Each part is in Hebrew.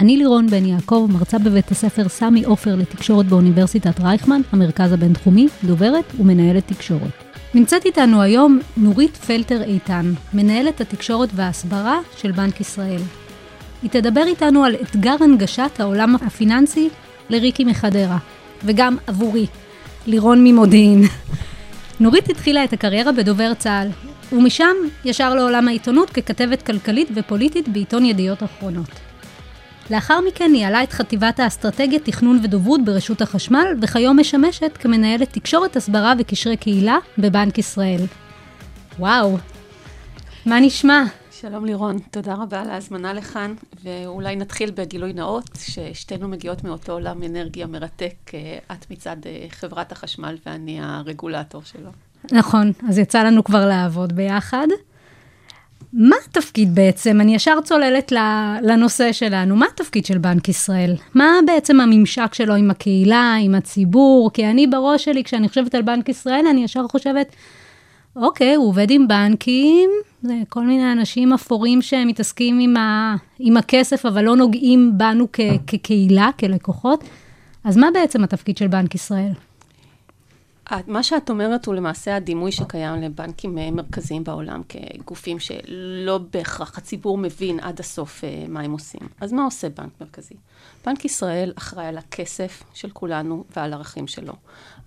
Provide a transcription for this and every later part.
אני לירון בן יעקב, מרצה בבית הספר סמי עופר לתקשורת באוניברסיטת רייכמן, המרכז הבינתחומי, דוברת ומנהלת תקשורת. נמצאת איתנו היום נורית פלטר איתן, מנהלת התקשורת וההסברה של בנק ישראל. היא תדבר איתנו על אתגר הנגשת העולם הפיננסי לריקי מחדרה, וגם עבורי, לירון ממודיעין. נורית התחילה את הקריירה בדובר צה"ל, ומשם ישר לעולם העיתונות ככתבת כלכלית ופוליטית בעיתון ידיעות אחרונות. לאחר מכן ניהלה את חטיבת האסטרטגיה, תכנון ודוברות ברשות החשמל, וכיום משמשת כמנהלת תקשורת, הסברה וקשרי קהילה בבנק ישראל. וואו, מה נשמע? שלום לירון, תודה רבה על ההזמנה לכאן, ואולי נתחיל בגילוי נאות, ששתינו מגיעות מאותו עולם אנרגיה מרתק, אה, את מצד אה, חברת החשמל ואני הרגולטור שלו. נכון, אז יצא לנו כבר לעבוד ביחד. מה התפקיד בעצם? אני ישר צוללת לנושא שלנו. מה התפקיד של בנק ישראל? מה בעצם הממשק שלו עם הקהילה, עם הציבור? כי אני בראש שלי, כשאני חושבת על בנק ישראל, אני ישר חושבת, אוקיי, הוא עובד עם בנקים, זה כל מיני אנשים אפורים שמתעסקים עם, ה- עם הכסף, אבל לא נוגעים בנו כ- כקהילה, כלקוחות. אז מה בעצם התפקיד של בנק ישראל? מה שאת אומרת הוא למעשה הדימוי שקיים לבנקים אה, מרכזיים בעולם, כגופים שלא בהכרח הציבור מבין עד הסוף אה, מה הם עושים. אז מה עושה בנק מרכזי? בנק ישראל אחראי על הכסף של כולנו ועל הערכים שלו.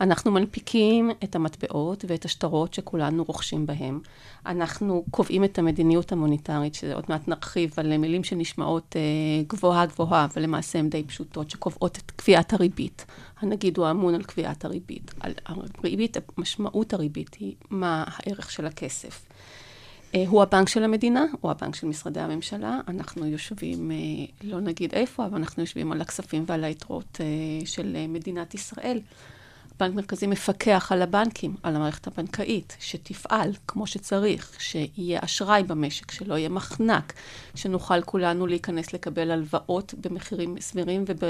אנחנו מנפיקים את המטבעות ואת השטרות שכולנו רוכשים בהם. אנחנו קובעים את המדיניות המוניטרית, שעוד מעט נרחיב על מילים שנשמעות אה, גבוהה גבוהה, אבל למעשה הן די פשוטות, שקובעות את קביעת הריבית. הנגיד הוא אמון על קביעת הריבית. על הריבית, משמעות הריבית היא מה הערך של הכסף. אה, הוא הבנק של המדינה, הוא הבנק של משרדי הממשלה. אנחנו יושבים, אה, לא נגיד איפה, אבל אנחנו יושבים על הכספים ועל היתרות אה, של מדינת ישראל. בנק מרכזי מפקח על הבנקים, על המערכת הבנקאית, שתפעל כמו שצריך, שיהיה אשראי במשק, שלא יהיה מחנק, שנוכל כולנו להיכנס לקבל הלוואות במחירים סבירים וב,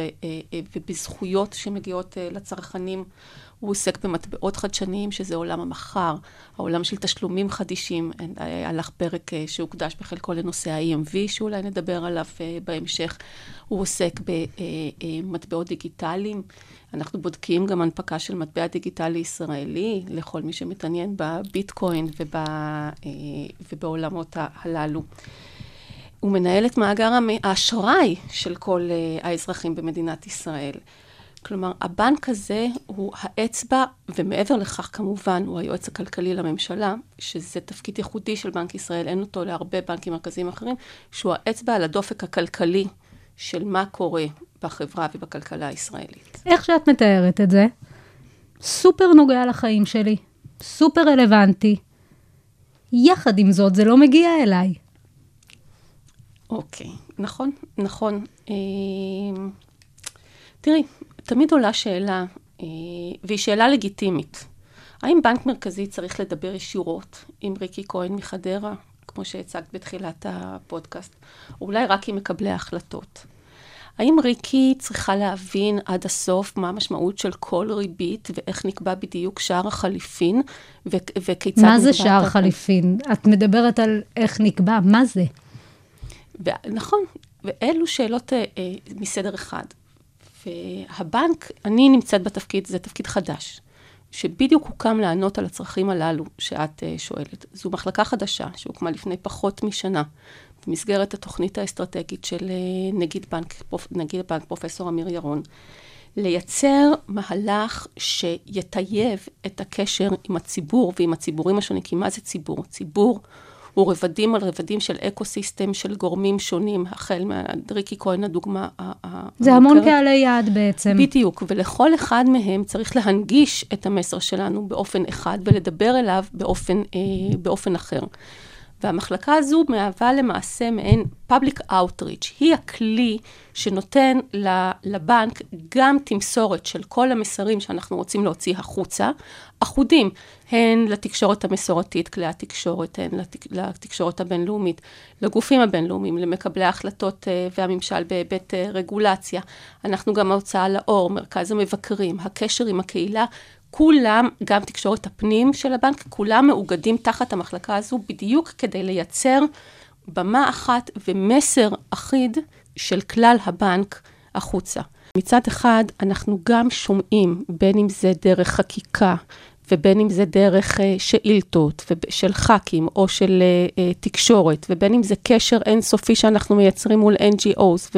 ובזכויות שמגיעות לצרכנים. הוא עוסק במטבעות חדשניים, שזה עולם המחר, העולם של תשלומים חדישים. אה, הלך פרק אה, שהוקדש בחלקו לנושא ה-EMV, שאולי נדבר עליו אה, בהמשך. הוא עוסק במטבעות דיגיטליים. אנחנו בודקים גם הנפקה של מטבע דיגיטלי ישראלי לכל מי שמתעניין בביטקוין וב, ובעולמות הללו. הוא מנהל את מאגר האשראי של כל האזרחים במדינת ישראל. כלומר, הבנק הזה הוא האצבע, ומעבר לכך כמובן הוא היועץ הכלכלי לממשלה, שזה תפקיד ייחודי של בנק ישראל, אין אותו להרבה בנקים מרכזיים אחרים, שהוא האצבע על הדופק הכלכלי של מה קורה בחברה ובכלכלה הישראלית. איך שאת מתארת את זה, סופר נוגע לחיים שלי, סופר רלוונטי. יחד עם זאת, זה לא מגיע אליי. אוקיי, נכון, נכון. אה, תראי, תמיד עולה שאלה, אה, והיא שאלה לגיטימית. האם בנק מרכזי צריך לדבר ישירות עם ריקי כהן מחדרה, כמו שהצגת בתחילת הפודקאסט, או אולי רק עם מקבלי ההחלטות? האם ריקי צריכה להבין עד הסוף מה המשמעות של כל ריבית ואיך נקבע בדיוק שער החליפין ו- וכיצד... מה זה שער את- חליפין? את מדברת על איך נקבע, מה זה? ו- נכון, ואלו שאלות אה, אה, מסדר אחד. והבנק, אני נמצאת בתפקיד, זה תפקיד חדש, שבדיוק הוקם לענות על הצרכים הללו שאת אה, שואלת. זו מחלקה חדשה שהוקמה לפני פחות משנה, במסגרת התוכנית האסטרטגית של אה, נגיד בנק, פרופ, נגיד בנק פרופסור אמיר ירון, לייצר מהלך שיטייב את הקשר עם הציבור ועם הציבורים השונים. כי מה זה ציבור? ציבור הוא רבדים על רבדים של ecosystem של גורמים שונים, החל מהריקי כהן הדוגמה ה- ה- זה המון המוכרת. קהלי יעד בעצם. בדיוק, ולכל אחד מהם צריך להנגיש את המסר שלנו באופן אחד ולדבר אליו באופן, אה, באופן אחר. והמחלקה הזו מהווה למעשה מעין public outreach. היא הכלי שנותן לבנק גם תמסורת של כל המסרים שאנחנו רוצים להוציא החוצה, אחודים, הן לתקשורת המסורתית, כלי התקשורת, הן לתק, לתקשורת הבינלאומית, לגופים הבינלאומיים, למקבלי ההחלטות אה, והממשל בהיבט אה, רגולציה. אנחנו גם ההוצאה לאור, מרכז המבקרים, הקשר עם הקהילה, כולם, גם תקשורת הפנים של הבנק, כולם מאוגדים תחת המחלקה הזו בדיוק כדי לייצר במה אחת ומסר אחיד של כלל הבנק החוצה. מצד אחד, אנחנו גם שומעים, בין אם זה דרך חקיקה, ובין אם זה דרך אה, שאילתות של ח"כים או של אה, אה, תקשורת, ובין אם זה קשר אינסופי שאנחנו מייצרים מול NGOs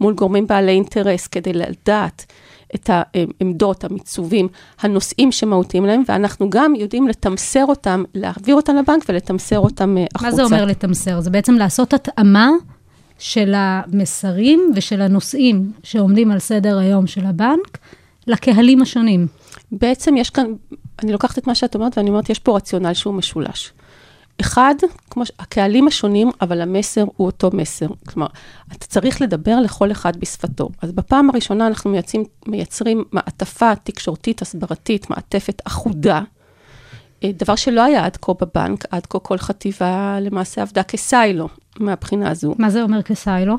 ומול גורמים בעלי אינטרס כדי לדעת את העמדות, המיצובים, הנושאים שמהותיים להם, ואנחנו גם יודעים לתמסר אותם, להעביר אותם לבנק ולתמסר אותם החוצה. מה זה אומר לתמסר? זה בעצם לעשות התאמה של המסרים ושל הנושאים שעומדים על סדר היום של הבנק לקהלים השונים. בעצם יש כאן, אני לוקחת את מה שאת אומרת ואני אומרת, יש פה רציונל שהוא משולש. אחד, כמו הקהלים השונים, אבל המסר הוא אותו מסר. כלומר, אתה צריך לדבר לכל אחד בשפתו. אז בפעם הראשונה אנחנו מייצרים, מייצרים מעטפה תקשורתית, הסברתית, מעטפת אחודה, אה, דבר שלא היה עד כה בבנק, עד כה כל חטיבה למעשה עבדה כ silo מהבחינה הזו. מה זה אומר כ silo?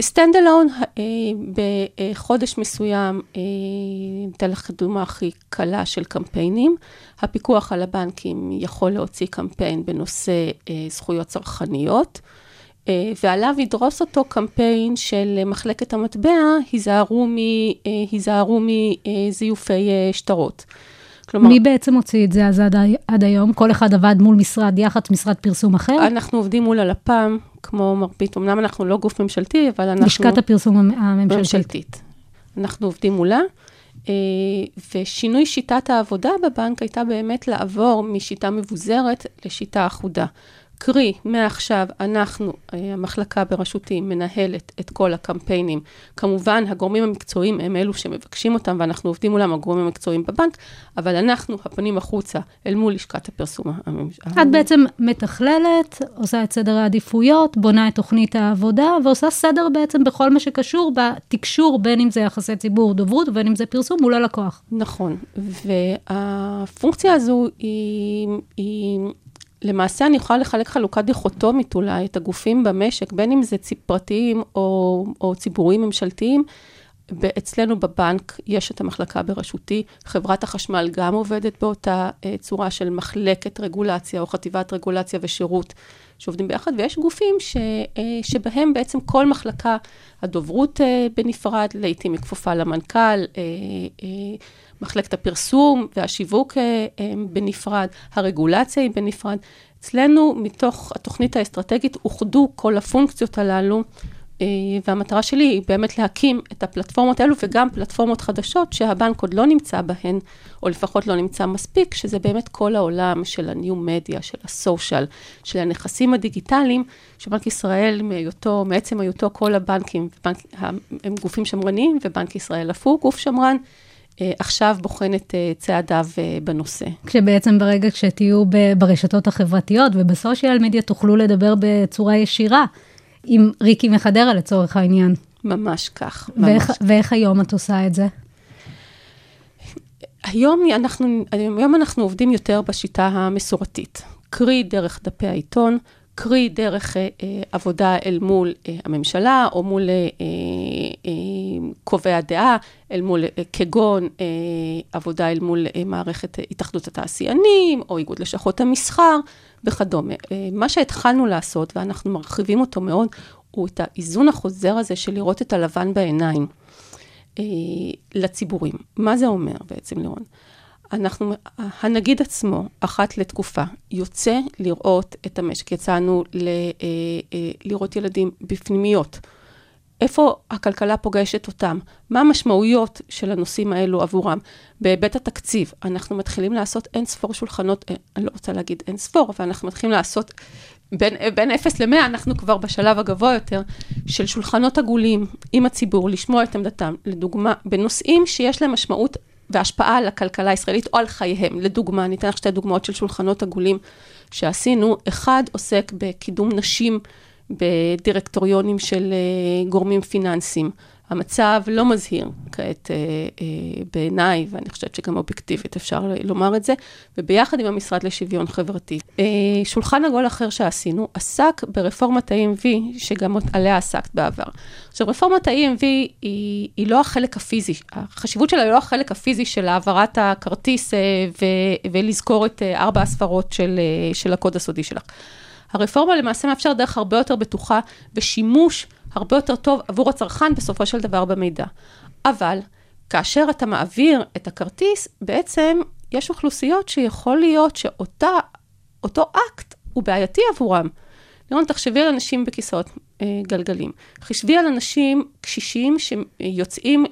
Stand alone, אה, בחודש מסוים, אה, אתן לך דוגמה הכי קלה של קמפיינים. הפיקוח על הבנקים יכול להוציא קמפיין בנושא אה, זכויות צרכניות, ועליו ידרוס אותו קמפיין של מחלקת המטבע, היזהרו מזיופי שטרות. כלומר... מי בעצם הוציא את זה אז עד, עד היום? כל אחד עבד מול משרד יח"צ, משרד פרסום אחר? אנחנו עובדים מול הלפ"ם, כמו מרבית, אמנם אנחנו לא גוף ממשלתי, אבל אנחנו... לשכת הפרסום הממשלתית. ממשלתית. אנחנו עובדים מולה, אה, ושינוי שיטת העבודה בבנק הייתה באמת לעבור משיטה מבוזרת לשיטה אחודה. קרי, מעכשיו אנחנו, אה, המחלקה בראשותי, מנהלת את כל הקמפיינים. כמובן, הגורמים המקצועיים הם אלו שמבקשים אותם, ואנחנו עובדים מולם, הגורמים המקצועיים בבנק, אבל אנחנו, הפנים החוצה, אל מול לשכת הפרסום. את בעצם מתכללת, עושה את סדר העדיפויות, בונה את תוכנית העבודה, ועושה סדר בעצם בכל מה שקשור בתקשור, בין אם זה יחסי ציבור, דוברות, ובין אם זה פרסום מול הלקוח. נכון, והפונקציה הזו היא... היא למעשה אני יכולה לחלק חלוקה דיכוטומית אולי, את הגופים במשק, בין אם זה פרטיים או, או ציבוריים ממשלתיים. אצלנו בבנק יש את המחלקה בראשותי, חברת החשמל גם עובדת באותה uh, צורה של מחלקת רגולציה או חטיבת רגולציה ושירות שעובדים ביחד, ויש גופים ש, uh, שבהם בעצם כל מחלקה, הדוברות uh, בנפרד, לעיתים היא כפופה למנכ"ל, uh, מחלקת הפרסום והשיווק אה, אה, בנפרד, הרגולציה היא בנפרד. אצלנו, מתוך התוכנית האסטרטגית, אוחדו כל הפונקציות הללו, אה, והמטרה שלי היא באמת להקים את הפלטפורמות האלו וגם פלטפורמות חדשות שהבנק עוד לא נמצא בהן, או לפחות לא נמצא מספיק, שזה באמת כל העולם של הניו-מדיה, של הסושיאל, של הנכסים הדיגיטליים, שבנק ישראל, מהיותו, מעצם היותו כל הבנקים, בנק, הם גופים שמרניים, ובנק ישראל אף הוא גוף שמרן. אה, עכשיו בוחן את אה, צעדיו אה, בנושא. כשבעצם ברגע שתהיו ברשתות החברתיות ובסושיאל מדיה תוכלו לדבר בצורה ישירה עם ריקי מחדרה לצורך העניין. ממש כך. ואיך, ממש. ואיך היום את עושה את זה? היום אנחנו, היום אנחנו עובדים יותר בשיטה המסורתית, קרי דרך דפי העיתון, קרי דרך אה, אה, עבודה אל מול אה, הממשלה, או מול אה, אה, קובעי הדעה, אל מול, אה, כגון אה, עבודה אל מול אה, מערכת התאחדות התעשיינים, או איגוד לשכות המסחר וכדומה. אה, מה שהתחלנו לעשות, ואנחנו מרחיבים אותו מאוד, הוא את האיזון החוזר הזה של לראות את הלבן בעיניים אה, לציבורים. מה זה אומר בעצם, לירון? אנחנו, הנגיד עצמו, אחת לתקופה, יוצא לראות את המשק. יצאנו ל, אה, לראות ילדים בפנימיות. איפה הכלכלה פוגשת אותם? מה המשמעויות של הנושאים האלו עבורם? בהיבט התקציב, אנחנו מתחילים לעשות אין ספור שולחנות, אה, אני לא רוצה להגיד אין ספור, אבל אנחנו מתחילים לעשות בין, בין 0 ל-100, אנחנו כבר בשלב הגבוה יותר, של שולחנות עגולים עם הציבור, לשמוע את עמדתם. לדוגמה, בנושאים שיש להם משמעות והשפעה על הכלכלה הישראלית או על חייהם. לדוגמה, אני אתן לך שתי דוגמאות של שולחנות עגולים שעשינו. אחד עוסק בקידום נשים בדירקטוריונים של אה, גורמים פיננסיים. המצב לא מזהיר כעת אה, אה, בעיניי, ואני חושבת שגם אובייקטיבית אפשר לומר את זה, וביחד עם המשרד לשוויון חברתי. שולחן עגול אחר שעשינו עסק ברפורמת ה-EMV, שגם עליה עסקת בעבר. עכשיו, רפורמת ה-EMV היא, היא לא החלק הפיזי, החשיבות שלה היא לא החלק הפיזי של העברת הכרטיס ו, ולזכור את ארבע הספרות של, של הקוד הסודי שלך. הרפורמה למעשה מאפשרת דרך הרבה יותר בטוחה ושימוש הרבה יותר טוב עבור הצרכן בסופו של דבר במידע. אבל כאשר אתה מעביר את הכרטיס, בעצם יש אוכלוסיות שיכול להיות שאותו אקט הוא בעייתי עבורם. לירון, תחשבי על אנשים בכיסאות אה, גלגלים. חשבי על אנשים קשישים שיוצאים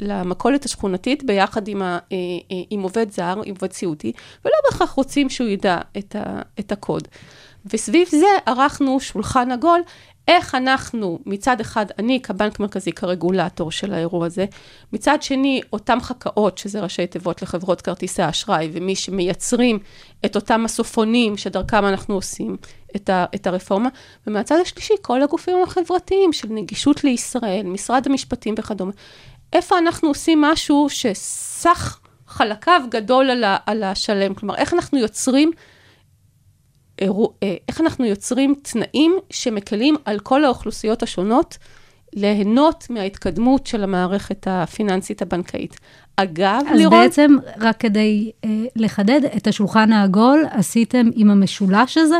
למכולת השכונתית ביחד עם, ה, אה, אה, עם עובד זר, עם עובד סיעודי, ולא בהכרח רוצים שהוא ידע את, ה, את הקוד. וסביב זה ערכנו שולחן עגול, איך אנחנו, מצד אחד, אני כבנק מרכזי, כרגולטור של האירוע הזה, מצד שני, אותם חכאות, שזה ראשי תיבות לחברות כרטיסי האשראי, ומי שמייצרים את אותם מסופונים שדרכם אנחנו עושים את, ה, את הרפורמה, ומהצד השלישי, כל הגופים החברתיים של נגישות לישראל, משרד המשפטים וכדומה. איפה אנחנו עושים משהו שסך חלקיו גדול על, ה, על השלם? כלומר, איך אנחנו יוצרים איך אנחנו יוצרים תנאים שמקלים על כל האוכלוסיות השונות ליהנות מההתקדמות של המערכת הפיננסית הבנקאית. אגב, אז לירון... אז בעצם, רק כדי אה, לחדד, את השולחן העגול עשיתם עם המשולש הזה?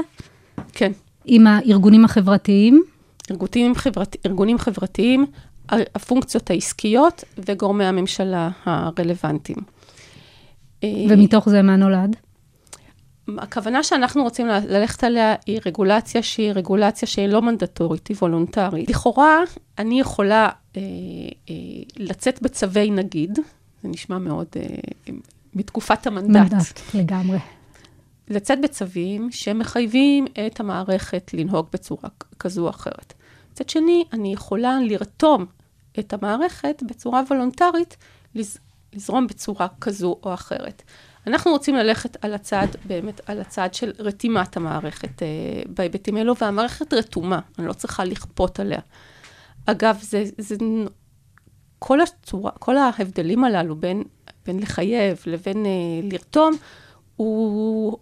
כן. עם הארגונים החברתיים? ארגונים, חברת, ארגונים חברתיים, הפונקציות העסקיות וגורמי הממשלה הרלוונטיים. ומתוך זה מה נולד? הכוונה שאנחנו רוצים ללכת עליה היא רגולציה שהיא רגולציה שהיא לא מנדטורית, היא וולונטרית. לכאורה, אני יכולה אה, אה, לצאת בצווי נגיד, זה נשמע מאוד אה, מתקופת המנדט. מנדט, לגמרי. לצאת בצווים שמחייבים את המערכת לנהוג בצורה כזו או אחרת. מצד שני, אני יכולה לרתום את המערכת בצורה וולונטרית, לז, לזרום בצורה כזו או אחרת. אנחנו רוצים ללכת על הצד, באמת, על הצד של רתימת המערכת אה, בהיבטים האלו, והמערכת רתומה, אני לא צריכה לכפות עליה. אגב, זה, זה כל הצורה, כל ההבדלים הללו בין, בין לחייב לבין אה, לרתום, הוא,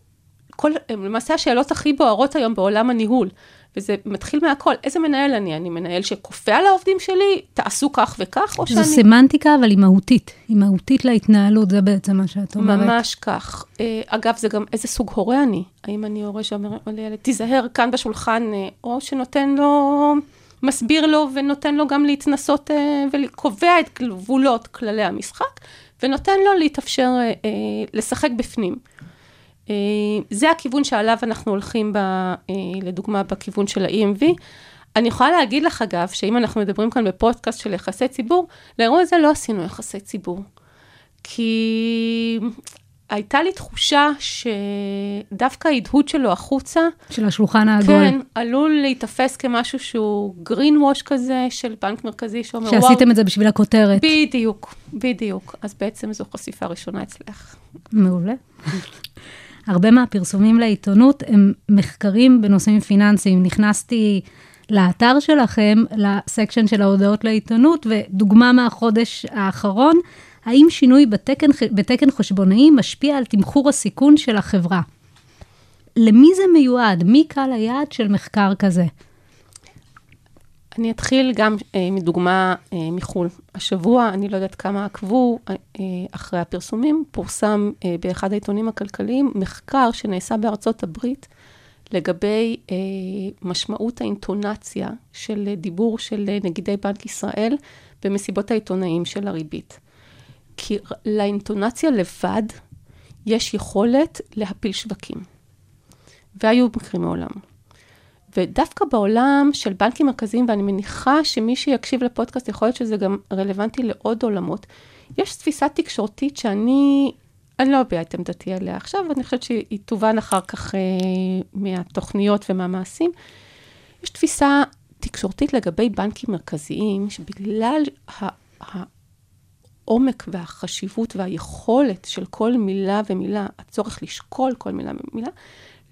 כל, למעשה השאלות הכי בוערות היום בעולם הניהול. וזה מתחיל מהכל. איזה מנהל אני? אני מנהל שכופה על העובדים שלי, תעשו כך וכך, או שאני... זו סמנטיקה, אבל היא מהותית. היא מהותית להתנהלות, זה בעצם מה שאת אומרת. ממש כך. אה, אגב, זה גם איזה סוג הורה אני. האם אני הורה שאומר לילד, תיזהר כאן בשולחן, אה, או שנותן לו, מסביר לו ונותן לו גם להתנסות אה, וקובע את גבולות כללי המשחק, ונותן לו להתאפשר לשחק בפנים. אה, זה הכיוון שעליו אנחנו הולכים, ב, אה, לדוגמה, בכיוון של ה-EMV. אני יכולה להגיד לך, אגב, שאם אנחנו מדברים כאן בפודקאסט של יחסי ציבור, לאירוע הזה לא עשינו יחסי ציבור. כי הייתה לי תחושה שדווקא ההדהוד שלו החוצה... של השולחן העגול. כן, עלול להיתפס כמשהו שהוא green wash כזה של בנק מרכזי שאומר, שעשיתם וואו, את זה בשביל הכותרת. בדיוק, בדיוק. אז בעצם זו חשיפה ראשונה אצלך. מעולה. הרבה מהפרסומים לעיתונות הם מחקרים בנושאים פיננסיים. נכנסתי לאתר שלכם, לסקשן של ההודעות לעיתונות, ודוגמה מהחודש האחרון, האם שינוי בתקן, בתקן חשבונאי משפיע על תמחור הסיכון של החברה? למי זה מיועד? מי קהל היעד של מחקר כזה? אני אתחיל גם אה, מדוגמה אה, מחו"ל. השבוע, אני לא יודעת כמה עקבו אה, אחרי הפרסומים, פורסם אה, באחד העיתונים הכלכליים מחקר שנעשה בארצות הברית לגבי אה, משמעות האינטונציה של דיבור של אה, נגידי בנק ישראל במסיבות העיתונאים של הריבית. כי לאינטונציה לבד יש יכולת להפיל שווקים. והיו מקרים מעולם. ודווקא בעולם של בנקים מרכזיים, ואני מניחה שמי שיקשיב לפודקאסט, יכול להיות שזה גם רלוונטי לעוד עולמות, יש תפיסה תקשורתית שאני, אני לא אביע את עמדתי עליה עכשיו, ואני חושבת שהיא תובן אחר כך אה, מהתוכניות ומהמעשים. יש תפיסה תקשורתית לגבי בנקים מרכזיים, שבגלל העומק והחשיבות והיכולת של כל מילה ומילה, הצורך לשקול כל מילה ומילה,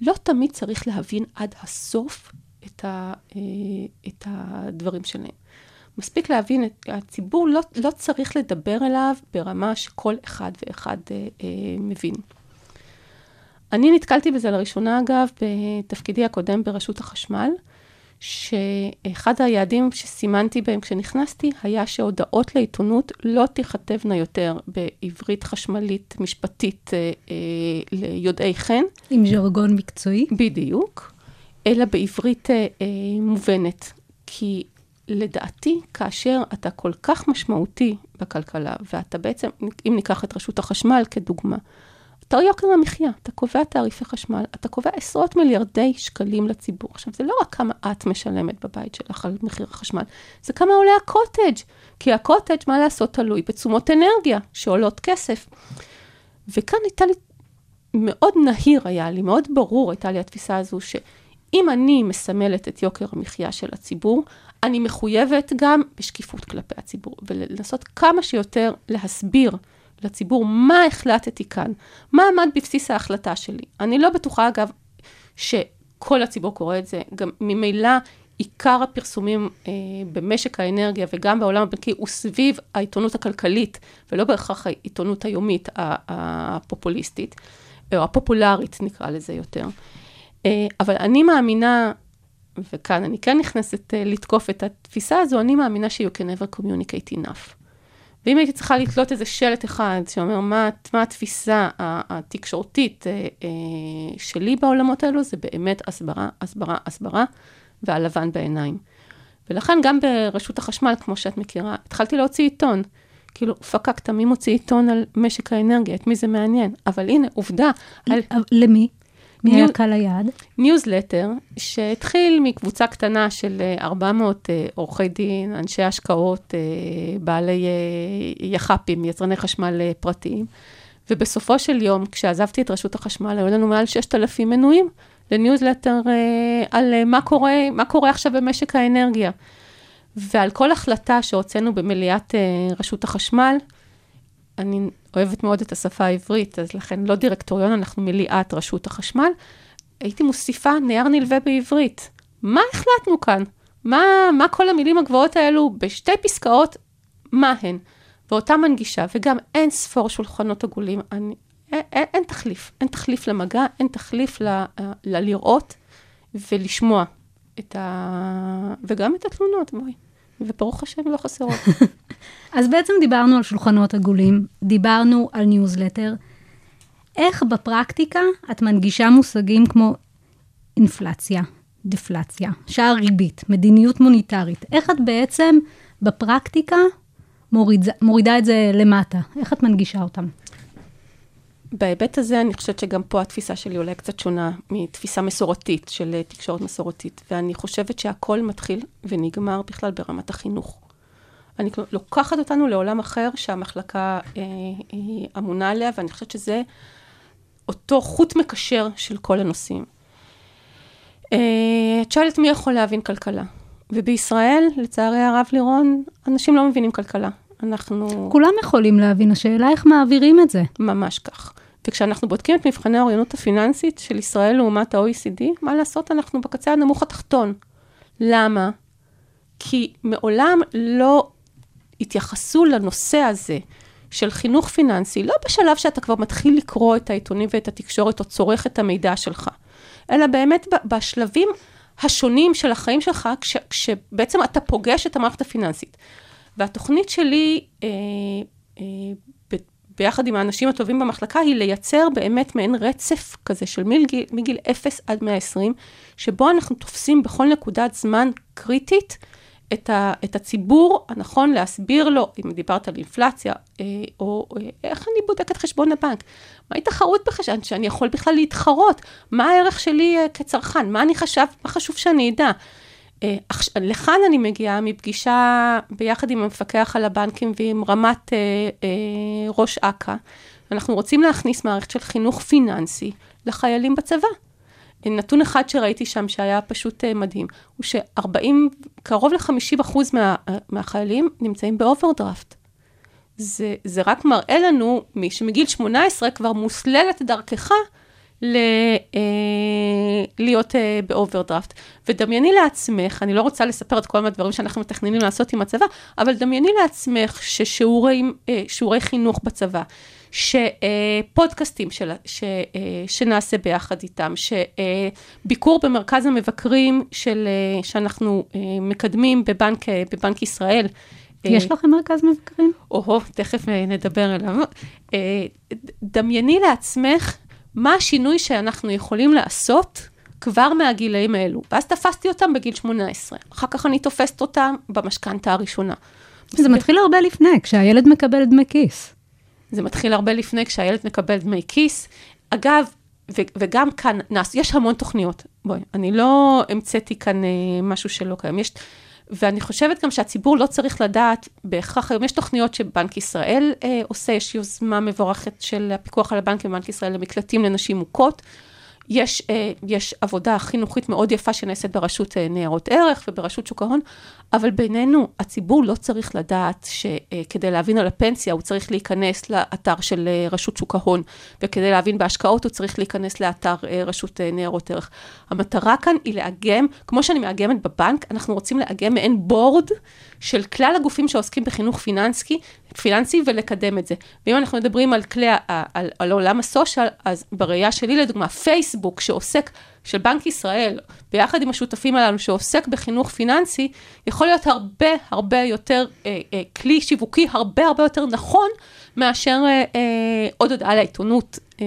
לא תמיד צריך להבין עד הסוף את, ה, אה, את הדברים שלהם. מספיק להבין, את, הציבור לא, לא צריך לדבר אליו ברמה שכל אחד ואחד אה, אה, מבין. אני נתקלתי בזה לראשונה, אגב, בתפקידי הקודם ברשות החשמל, שאחד היעדים שסימנתי בהם כשנכנסתי, היה שהודעות לעיתונות לא תיכתבנה יותר בעברית חשמלית משפטית אה, אה, ליודעי חן. עם ז'רגון מקצועי. בדיוק, אלא בעברית אה, אה, מובנת. כי לדעתי, כאשר אתה כל כך משמעותי בכלכלה, ואתה בעצם, אם ניקח את רשות החשמל כדוגמה, יוקר המחיה, אתה קובע תעריפי חשמל, אתה קובע עשרות מיליארדי שקלים לציבור. עכשיו, זה לא רק כמה את משלמת בבית שלך על מחיר החשמל, זה כמה עולה הקוטג', כי הקוטג', מה לעשות, תלוי בתשומות אנרגיה, שעולות כסף. וכאן הייתה לי, מאוד נהיר היה לי, מאוד ברור הייתה לי התפיסה הזו, שאם אני מסמלת את יוקר המחיה של הציבור, אני מחויבת גם בשקיפות כלפי הציבור, ולנסות כמה שיותר להסביר לציבור מה החלטתי כאן, מה עמד בבסיס ההחלטה שלי. אני לא בטוחה, אגב, שכל הציבור קורא את זה, גם ממילא עיקר הפרסומים אה, במשק האנרגיה וגם בעולם הבנקי הוא סביב העיתונות הכלכלית, ולא בהכרח העיתונות היומית הפופוליסטית, או הפופולרית נקרא לזה יותר. אה, אבל אני מאמינה, וכאן אני כן נכנסת אה, לתקוף את התפיסה הזו, אני מאמינה ש- you can never communicate enough. ואם הייתי צריכה לתלות איזה שלט אחד שאומר מה, מה התפיסה התקשורתית אה, אה, שלי בעולמות האלו, זה באמת הסברה, הסברה, הסברה, והלבן בעיניים. ולכן גם ברשות החשמל, כמו שאת מכירה, התחלתי להוציא עיתון. כאילו, פקקת, מי מוציא עיתון על משק האנרגיה? את מי זה מעניין? אבל הנה, עובדה. על... למי? מי ניו- היה קהל היעד? ניוזלטר שהתחיל מקבוצה קטנה של אה, 400 אה, עורכי דין, אנשי השקעות, אה, בעלי אה, יח"פים, יצרני חשמל אה, פרטיים. ובסופו של יום, כשעזבתי את רשות החשמל, היו לנו מעל 6,000 מנויים לניוזלטר אה, על אה, מה קורה, מה קורה עכשיו במשק האנרגיה. ועל כל החלטה שהוצאנו במליאת אה, רשות החשמל, אני אוהבת מאוד את השפה העברית, אז לכן לא דירקטוריון, אנחנו מליאת רשות החשמל. הייתי מוסיפה נייר נלווה בעברית. מה החלטנו כאן? מה, מה כל המילים הגבוהות האלו בשתי פסקאות, מה הן? ואותה מנגישה, וגם אין ספור שולחנות עגולים. אני, אין, אין, אין תחליף, אין תחליף למגע, אין תחליף ל, ללראות ולשמוע את ה... וגם את התלונות, בואי. וברוך השם לא חסרות. אז בעצם דיברנו על שולחנות עגולים, דיברנו על ניוזלטר. איך בפרקטיקה את מנגישה מושגים כמו אינפלציה, דפלציה, שער ריבית, מדיניות מוניטרית? איך את בעצם בפרקטיקה מורידה, מורידה את זה למטה? איך את מנגישה אותם? בהיבט הזה, אני חושבת שגם פה התפיסה שלי אולי קצת שונה מתפיסה מסורתית של אה, תקשורת מסורתית, ואני חושבת שהכל מתחיל ונגמר בכלל ברמת החינוך. אני לוקחת אותנו לעולם אחר שהמחלקה אה, היא אמונה עליה, ואני חושבת שזה אותו חוט מקשר של כל הנושאים. אה, את שואלת מי יכול להבין כלכלה, ובישראל, לצערי הרב לירון, אנשים לא מבינים כלכלה. אנחנו... כולם יכולים להבין, השאלה איך מעבירים את זה. ממש כך. וכשאנחנו בודקים את מבחני האוריינות הפיננסית של ישראל לעומת ה-OECD, מה לעשות, אנחנו בקצה הנמוך התחתון. למה? כי מעולם לא התייחסו לנושא הזה של חינוך פיננסי, לא בשלב שאתה כבר מתחיל לקרוא את העיתונים ואת התקשורת או צורך את המידע שלך, אלא באמת בשלבים השונים של החיים שלך, כש, כשבעצם אתה פוגש את המערכת הפיננסית. והתוכנית שלי, אה, אה, ב- ביחד עם האנשים הטובים במחלקה, היא לייצר באמת מעין רצף כזה של מגיל, מגיל 0 עד 120, שבו אנחנו תופסים בכל נקודת זמן קריטית את, ה, את הציבור הנכון להסביר לו, אם דיברת על אינפלציה, אה, או אה, איך אני בודקת חשבון הבנק, מהי תחרות בחשבון, שאני יכול בכלל להתחרות, מה הערך שלי אה, כצרכן, מה אני חש, מה חשוב שאני אדע. אה, לכאן אני מגיעה מפגישה ביחד עם המפקח על הבנקים ועם רמת אה, אה, ראש אכ"א. אנחנו רוצים להכניס מערכת של חינוך פיננסי לחיילים בצבא. נתון אחד שראיתי שם שהיה פשוט מדהים, הוא ש-40, קרוב ל-50% מה, אה, מהחיילים נמצאים באוברדראפט. זה, זה רק מראה לנו, מי שמגיל 18 כבר מוסללת דרכך ל, אה, להיות אה, באוברדראפט. ודמייני לעצמך, אני לא רוצה לספר את כל הדברים שאנחנו מתכננים לעשות עם הצבא, אבל דמייני לעצמך ששיעורי אה, שיעורי חינוך בצבא, שפודקאסטים של, ש, אה, שנעשה ביחד איתם, שביקור במרכז המבקרים של, אה, שאנחנו אה, מקדמים בבנק, אה, בבנק ישראל, יש אה, לכם מרכז מבקרים? או-הו, תכף אה, נדבר עליו. אה, דמייני לעצמך מה השינוי שאנחנו יכולים לעשות כבר מהגילאים האלו. ואז תפסתי אותם בגיל 18. אחר כך אני תופסת אותם במשכנתה הראשונה. זה מתחיל הרבה לפני, כשהילד מקבל דמי כיס. זה מתחיל הרבה לפני כשהילד מקבל דמי כיס. אגב, ו- וגם כאן, נעש, יש המון תוכניות. בואי, אני לא המצאתי כאן אה, משהו שלא קיים. יש, ואני חושבת גם שהציבור לא צריך לדעת בהכרח, היום יש תוכניות שבנק ישראל אה, עושה, יש יוזמה מבורכת של הפיקוח על הבנקים בבנק ישראל למקלטים לנשים מוכות. יש, אה, יש עבודה חינוכית מאוד יפה שנעשית ברשות אה, ניירות ערך וברשות שוק ההון, אבל בינינו, הציבור לא צריך לדעת שכדי להבין על הפנסיה הוא צריך להיכנס לאתר של אה, רשות שוק ההון, וכדי להבין בהשקעות הוא צריך להיכנס לאתר אה, רשות אה, ניירות ערך. המטרה כאן היא לאגם, כמו שאני מאגמת בבנק, אנחנו רוצים לאגם מעין בורד של כלל הגופים שעוסקים בחינוך פיננסי, פיננסי ולקדם את זה. ואם אנחנו מדברים על כלי, ה- על, על עולם הסושיאל, אז בראייה שלי לדוגמה, פייסבוק שעוסק, של בנק ישראל, ביחד עם השותפים הללו שעוסק בחינוך פיננסי, יכול להיות הרבה הרבה יותר, אה, אה, כלי שיווקי הרבה הרבה יותר נכון מאשר אה, אה, עוד הודעה לעיתונות אה,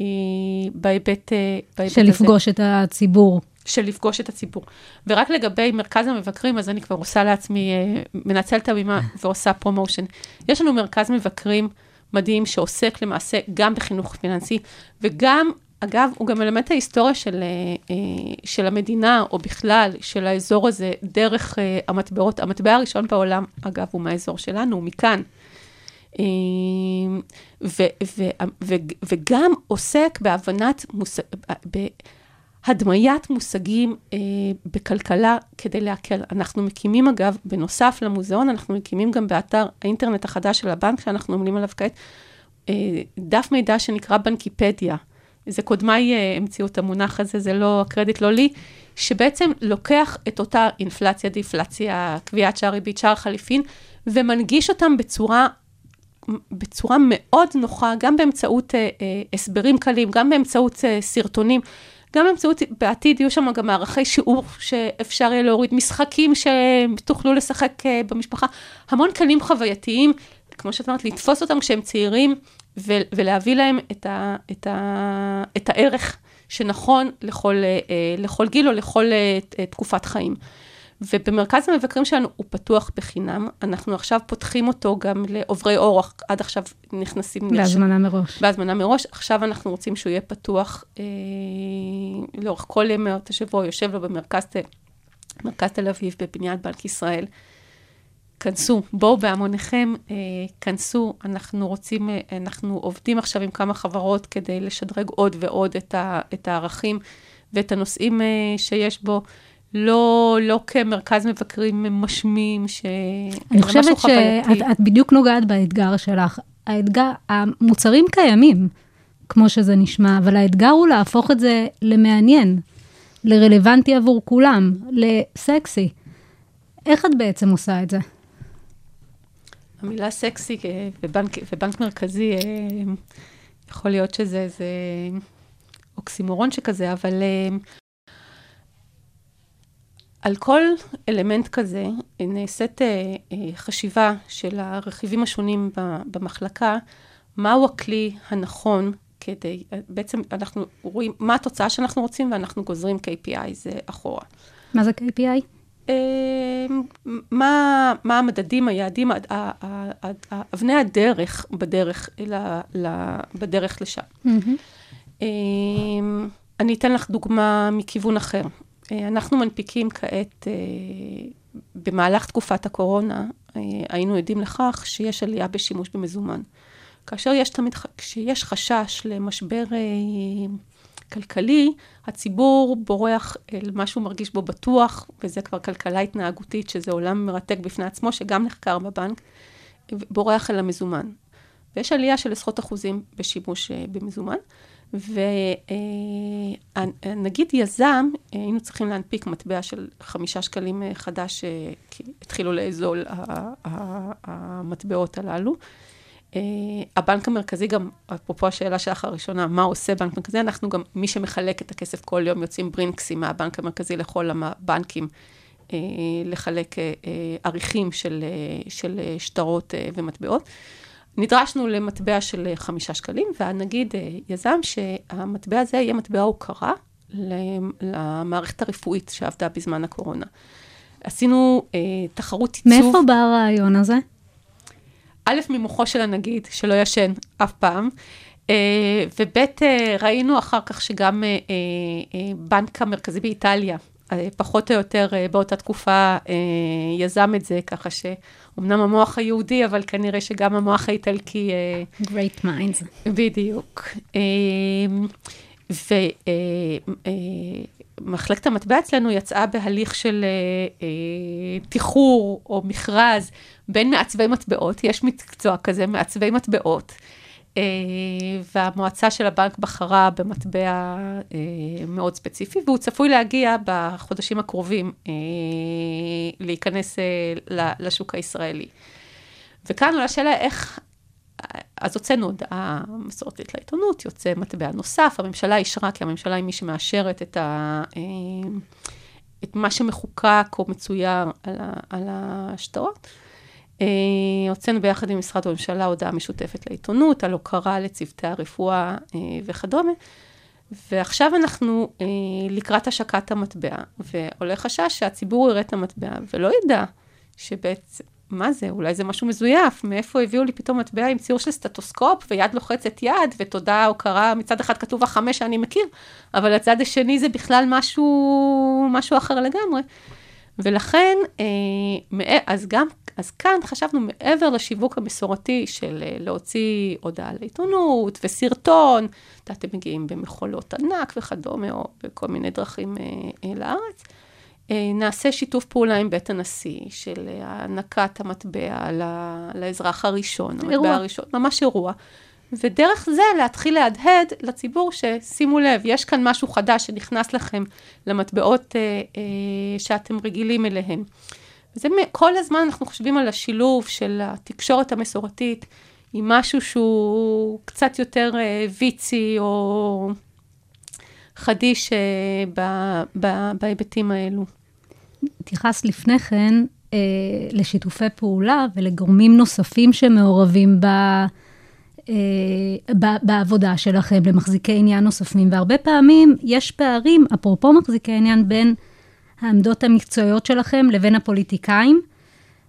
אה, בהיבט, אה, בהיבט של הזה. לפגוש את הציבור. של לפגוש את הציבור. ורק לגבי מרכז המבקרים, אז אני כבר עושה לעצמי, אה, מנצלת הבימה ועושה promotion. יש לנו מרכז מבקרים מדהים שעוסק למעשה גם בחינוך פיננסי, וגם, אגב, הוא גם מלמד את ההיסטוריה של, אה, אה, של המדינה, או בכלל, של האזור הזה, דרך אה, המטבעות. המטבע הראשון בעולם, אגב, הוא מהאזור שלנו, הוא מכאן. אה, ו, ו, ו, וגם עוסק בהבנת, מוס, בהדמיית מושגים בכלכלה כדי להקל. אנחנו מקימים אגב, בנוסף למוזיאון, אנחנו מקימים גם באתר האינטרנט החדש של הבנק, שאנחנו עמלים עליו כעת, דף מידע שנקרא בנקיפדיה. זה קודמיי אה, המציאו את המונח הזה, זה לא, הקרדיט לא לי, שבעצם לוקח את אותה אינפלציה, דיפלציה, קביעת שער ריבית, שער חליפין, ומנגיש אותם בצורה בצורה מאוד נוחה, גם באמצעות אה, אה, הסברים קלים, גם באמצעות אה, סרטונים, גם באמצעות, בעתיד יהיו שם גם מערכי שיעור שאפשר יהיה להוריד, משחקים שתוכלו לשחק אה, במשפחה, המון כלים חווייתיים, כמו שאת אומרת, לתפוס אותם כשהם צעירים ו- ולהביא להם את, ה- את, ה- את הערך שנכון לכל, אה, אה, לכל גיל או לכל אה, אה, תקופת חיים. ובמרכז המבקרים שלנו הוא פתוח בחינם. אנחנו עכשיו פותחים אותו גם לעוברי אורח, עד עכשיו נכנסים... בהזמנה מראש. בהזמנה מראש. עכשיו אנחנו רוצים שהוא יהיה פתוח אה, לאורך כל ימי השבוע, יושב לו במרכז מרכז תל אביב, בבניית בנק ישראל. כנסו, בואו בהמוניכם, אה, כנסו, אנחנו רוצים, אה, אנחנו עובדים עכשיו עם כמה חברות כדי לשדרג עוד ועוד את, ה, את הערכים ואת הנושאים אה, שיש בו. לא, לא כמרכז מבקרים משמים, ש... אני חושבת. שאת את בדיוק נוגעת באתגר שלך. האתגר, המוצרים קיימים, כמו שזה נשמע, אבל האתגר הוא להפוך את זה למעניין, לרלוונטי עבור כולם, לסקסי. איך את בעצם עושה את זה? המילה סקסי אה, ובנק, ובנק מרכזי, אה, יכול להיות שזה איזה אוקסימורון שכזה, אבל אה, על כל אלמנט כזה נעשית אה, אה, חשיבה של הרכיבים השונים במחלקה, מהו הכלי הנכון כדי, בעצם אנחנו רואים מה התוצאה שאנחנו רוצים ואנחנו גוזרים KPI אחורה. מה זה KPI? אה, מה, מה המדדים, היעדים, אבני הדרך בדרך, ל, ל, בדרך לשם. אה, אני אתן לך דוגמה מכיוון אחר. אה, אנחנו מנפיקים כעת, אה, במהלך תקופת הקורונה, אה, היינו עדים לכך שיש עלייה בשימוש במזומן. כאשר יש תמיד, כשיש חשש למשבר כלכלי, הציבור בורח אל מה שהוא מרגיש בו בטוח, וזה כבר כלכלה התנהגותית, שזה עולם מרתק בפני עצמו, שגם נחקר בבנק. בורח אל המזומן. ויש עלייה של עשרות אחוזים בשימוש אה, במזומן. ונגיד יזם, אה, היינו צריכים להנפיק מטבע של חמישה שקלים אה, חדש, אה, כי התחילו לאזול המטבעות הללו. אה, הבנק המרכזי גם, אפרופו השאלה שלך הראשונה, מה עושה בנק מרכזי? אנחנו גם, מי שמחלק את הכסף כל יום, יוצאים ברינקסים מהבנק המרכזי לכל הבנקים, אה, לחלק אה, עריכים של, של שטרות ומטבעות. נדרשנו למטבע של חמישה שקלים, והנגיד אה, יזם שהמטבע הזה יהיה מטבע הוקרה למערכת הרפואית שעבדה בזמן הקורונה. עשינו אה, תחרות עיצוב. מאיפה בא הרעיון הזה? א', ממוחו של הנגיד, שלא ישן אף פעם, אה, וב', אה, ראינו אחר כך שגם אה, בנק המרכזי באיטליה, פחות או יותר באותה תקופה יזם את זה, ככה שאומנם המוח היהודי, אבל כנראה שגם המוח האיטלקי... Great minds. בדיוק. ומחלקת המטבע אצלנו יצאה בהליך של אה, אה, תיחור או מכרז בין מעצבי מטבעות, יש מקצוע כזה, מעצבי מטבעות. אה, והמועצה של הבנק בחרה במטבע אה, מאוד ספציפי, והוא צפוי להגיע בחודשים הקרובים אה, להיכנס אה, לשוק הישראלי. וכאן עולה השאלה איך, אז הוצאנו הודעה מסורתית לעיתונות, יוצא מטבע נוסף, הממשלה אישרה, כי הממשלה היא מי שמאשרת את, ה, אה, את מה שמחוקק או מצויר על, ה, על השטרות. אה, הוצאנו ביחד עם משרד הממשלה הודעה משותפת לעיתונות, על הוקרה לצוותי הרפואה אה, וכדומה. ועכשיו אנחנו לקראת השקת המטבע, ועולה חשש שהציבור יראה את המטבע ולא ידע שבעצם, מה זה, אולי זה משהו מזויף, מאיפה הביאו לי פתאום מטבע עם ציור של סטטוסקופ ויד לוחצת יד, ותודה, הוקרה, מצד אחד כתוב החמש שאני מכיר, אבל הצד השני זה בכלל משהו, משהו אחר לגמרי. ולכן, אה, אז גם, אז כאן חשבנו מעבר לשיווק המסורתי של אה, להוציא הודעה לעיתונות וסרטון, את יודעת, הם מגיעים במכולות ענק וכדומה, או בכל מיני דרכים אה, לארץ. אה, נעשה שיתוף פעולה עם בית הנשיא של אה, הענקת המטבע לאזרח הראשון, אירוע. המטבע הראשון, ממש אירוע. ודרך זה להתחיל להדהד לציבור ששימו לב, יש כאן משהו חדש שנכנס לכם למטבעות אה, אה, שאתם רגילים אליהם. וזה כל הזמן אנחנו חושבים על השילוב של התקשורת המסורתית עם משהו שהוא קצת יותר אה, ויצי או חדיש אה, בהיבטים האלו. התייחסת לפני כן אה, לשיתופי פעולה ולגורמים נוספים שמעורבים ב, אה, ב, בעבודה שלכם, למחזיקי עניין נוספים, והרבה פעמים יש פערים, אפרופו מחזיקי עניין, בין העמדות המקצועיות שלכם לבין הפוליטיקאים,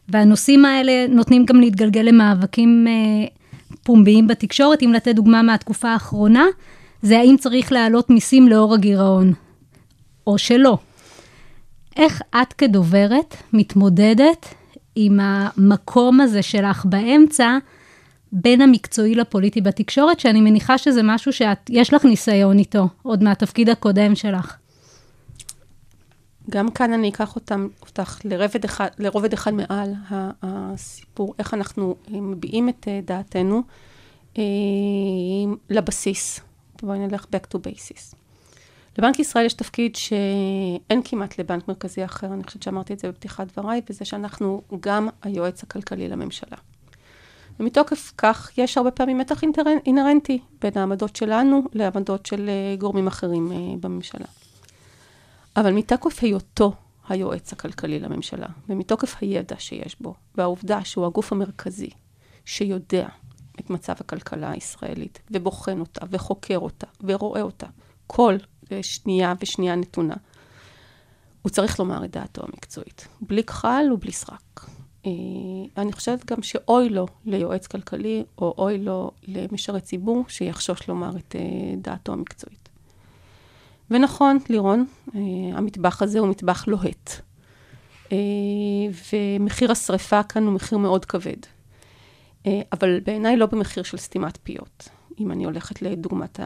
והנושאים האלה נותנים גם להתגלגל למאבקים אה, פומביים בתקשורת. אם לתת דוגמה מהתקופה האחרונה, זה האם צריך להעלות מיסים לאור הגירעון, או שלא. איך את כדוברת מתמודדת עם המקום הזה שלך באמצע, בין המקצועי לפוליטי בתקשורת, שאני מניחה שזה משהו שיש לך ניסיון איתו, עוד מהתפקיד הקודם שלך. גם כאן אני אקח אותם, אותך לרובד אחד, לרובד אחד מעל הסיפור, איך אנחנו אה, מביעים את אה, דעתנו אה, לבסיס. בואי נלך back to basis. לבנק ישראל יש תפקיד שאין כמעט לבנק מרכזי אחר, אני חושבת שאמרתי את זה בפתיחת דבריי, וזה שאנחנו גם היועץ הכלכלי לממשלה. ומתוקף כך יש הרבה פעמים מתח אינהרנטי בין העמדות שלנו לעמדות של אה, גורמים אחרים אה, בממשלה. אבל מתוקף היותו היועץ הכלכלי לממשלה, ומתוקף הידע שיש בו, והעובדה שהוא הגוף המרכזי שיודע את מצב הכלכלה הישראלית, ובוחן אותה, וחוקר אותה, ורואה אותה, כל אה, שנייה ושנייה נתונה, הוא צריך לומר את דעתו המקצועית, בלי כחל ובלי סרק. אה, אני חושבת גם שאוי לו ליועץ כלכלי, או אוי לו למשרת ציבור, שיחשוש לומר את אה, דעתו המקצועית. ונכון, לירון, אה, המטבח הזה הוא מטבח לוהט. ומחיר השריפה כאן הוא מחיר מאוד כבד. אבל בעיניי לא במחיר של סתימת פיות, אם אני הולכת לדוגמת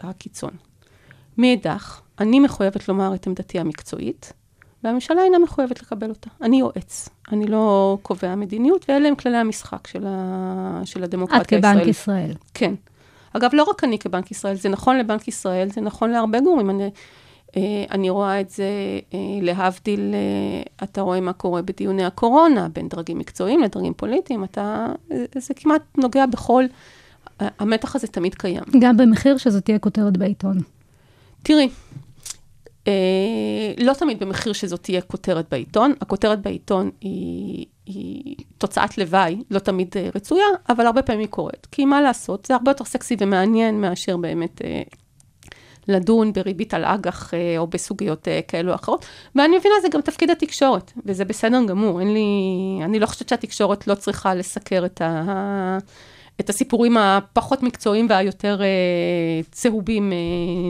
הקיצון. מאידך, אני מחויבת לומר את עמדתי המקצועית, והממשלה אינה מחויבת לקבל אותה. אני יועץ, אני לא קובע מדיניות, ואלה הם כללי המשחק של, ה... של הדמוקרטיה את הישראלית. כבנק ישראל. כן. אגב, לא רק אני כבנק ישראל, זה נכון לבנק ישראל, זה נכון להרבה גורמים. אני, אה, אני רואה את זה, אה, להבדיל, אה, אתה רואה מה קורה בדיוני הקורונה, בין דרגים מקצועיים לדרגים פוליטיים, אתה, זה כמעט נוגע בכל, המתח הזה תמיד קיים. גם במחיר שזו תהיה כותרת בעיתון. תראי, אה, לא תמיד במחיר שזאת תהיה כותרת בעיתון. הכותרת בעיתון היא, היא תוצאת לוואי, לא תמיד אה, רצויה, אבל הרבה פעמים היא קורית. כי מה לעשות, זה הרבה יותר סקסי ומעניין מאשר באמת אה, לדון בריבית על אג"ח אה, או בסוגיות אה, כאלו או אחרות. ואני מבינה, זה גם תפקיד התקשורת, וזה בסדר גמור. אין לי, אני לא חושבת שהתקשורת לא צריכה לסקר את ה... את הסיפורים הפחות מקצועיים והיותר אה, צהובים, אה,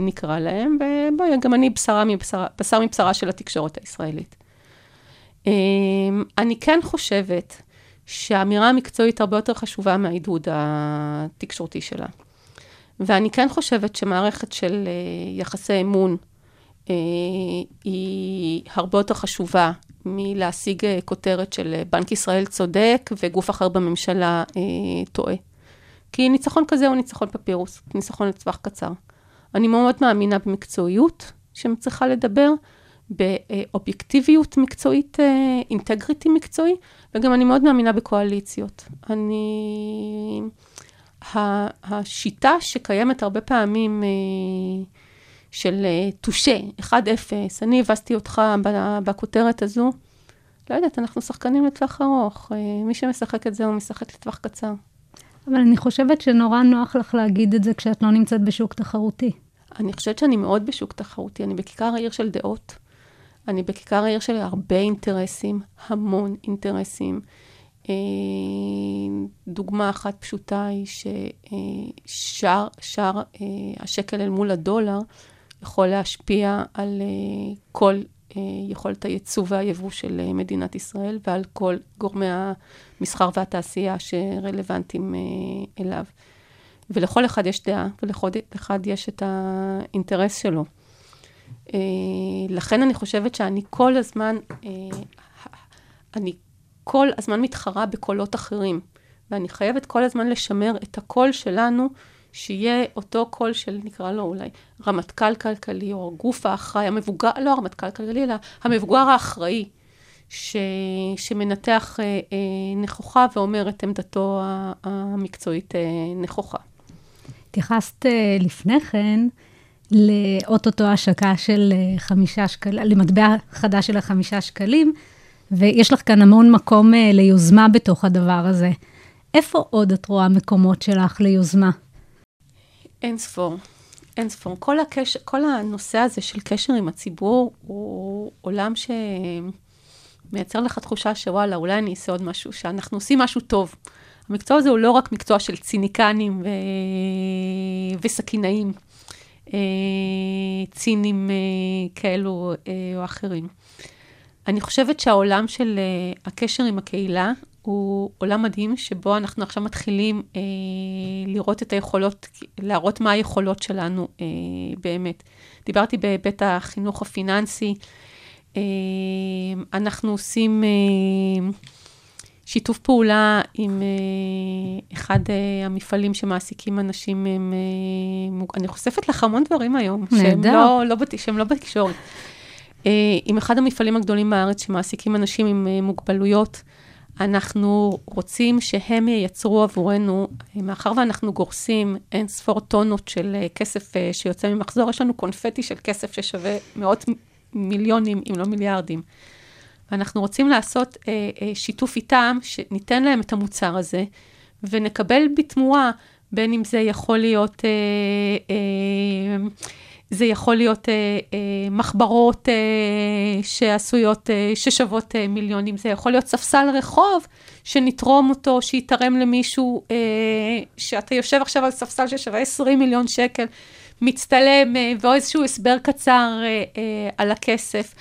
נקרא להם, ובואי, גם אני בשרה מבשרה, בשר מבשרה של התקשורת הישראלית. אה, אני כן חושבת שהאמירה המקצועית הרבה יותר חשובה מהעידוד התקשורתי שלה. ואני כן חושבת שמערכת של אה, יחסי אמון אה, היא הרבה יותר חשובה מלהשיג אה, כותרת של אה, בנק ישראל צודק וגוף אחר בממשלה אה, טועה. כי ניצחון כזה הוא ניצחון פפירוס, ניצחון לטווח קצר. אני מאוד מאמינה במקצועיות שצריכה לדבר, באובייקטיביות מקצועית, אינטגריטי מקצועי, וגם אני מאוד מאמינה בקואליציות. אני... השיטה שקיימת הרבה פעמים של טושה, 1-0, אני הבסתי אותך בכותרת הזו, לא יודעת, אנחנו שחקנים לטווח ארוך. מי שמשחק את זה הוא משחק לטווח קצר. אבל אני חושבת שנורא נוח לך להגיד את זה כשאת לא נמצאת בשוק תחרותי. אני חושבת שאני מאוד בשוק תחרותי. אני בכיכר העיר של דעות. אני בכיכר העיר של הרבה אינטרסים, המון אינטרסים. אה, דוגמה אחת פשוטה היא ששער שער, אה, השקל אל מול הדולר יכול להשפיע על אה, כל יכולת הייצוא והיבוא של מדינת ישראל ועל כל גורמי המסחר והתעשייה שרלוונטיים אליו. ולכל אחד יש דעה, ולכל אחד יש את האינטרס שלו. לכן אני חושבת שאני כל הזמן, אני כל הזמן מתחרה בקולות אחרים, ואני חייבת כל הזמן לשמר את הקול שלנו, שיהיה אותו קול של, נקרא לו אולי, רמטכ"ל כלכלי, או הגוף האחראי, המבוגר, לא הרמטכ"ל כלכלי, אלא המבוגר האחראי, ש, שמנתח אה, אה, נכוחה ואומר את עמדתו המקצועית אה, נכוחה. התייחסת אה, לפני כן לאו-טו-טו השקה של אה, חמישה שקלים, למטבע חדש של החמישה שקלים, ויש לך כאן המון מקום אה, ליוזמה בתוך הדבר הזה. איפה עוד את רואה מקומות שלך ליוזמה? אין ספור. אין ספור. כל, הקש... כל הנושא הזה של קשר עם הציבור הוא עולם שמייצר לך תחושה שוואלה, אולי אני אעשה עוד משהו, שאנחנו עושים משהו טוב. המקצוע הזה הוא לא רק מקצוע של ציניקנים ו... וסכינאים, אה, צינים אה, כאלו או אחרים. אני חושבת שהעולם של הקשר עם הקהילה הוא עולם מדהים, שבו אנחנו עכשיו מתחילים uh, לראות את היכולות, להראות מה היכולות שלנו uh, באמת. דיברתי בהיבט החינוך הפיננסי, uh, אנחנו עושים uh, שיתוף פעולה עם uh, אחד uh, המפעלים שמעסיקים אנשים, הם, uh, אני חושפת לך המון דברים היום, שהם לא, לא, שהם לא בתקשורת. אה, עם אחד המפעלים הגדולים בארץ שמעסיקים אנשים עם אה, מוגבלויות. אנחנו רוצים שהם ייצרו עבורנו, אה, מאחר ואנחנו גורסים אין ספור טונות של כסף שיוצא ממחזור, יש לנו קונפטי של כסף ששווה מאות מיליונים, אם לא מיליארדים. ואנחנו רוצים לעשות שיתוף איתם, שניתן להם את המוצר הזה, ונקבל בתמורה, בין אם זה יכול להיות... אה, אה, זה יכול להיות אה, אה, מחברות אה, שעשויות, אה, ששוות אה, מיליונים, זה יכול להיות ספסל רחוב שנתרום אותו, שיתרם למישהו, אה, שאתה יושב עכשיו על ספסל ששווה 20 מיליון שקל, מצטלם, אה, ואו איזשהו הסבר קצר אה, אה, על הכסף.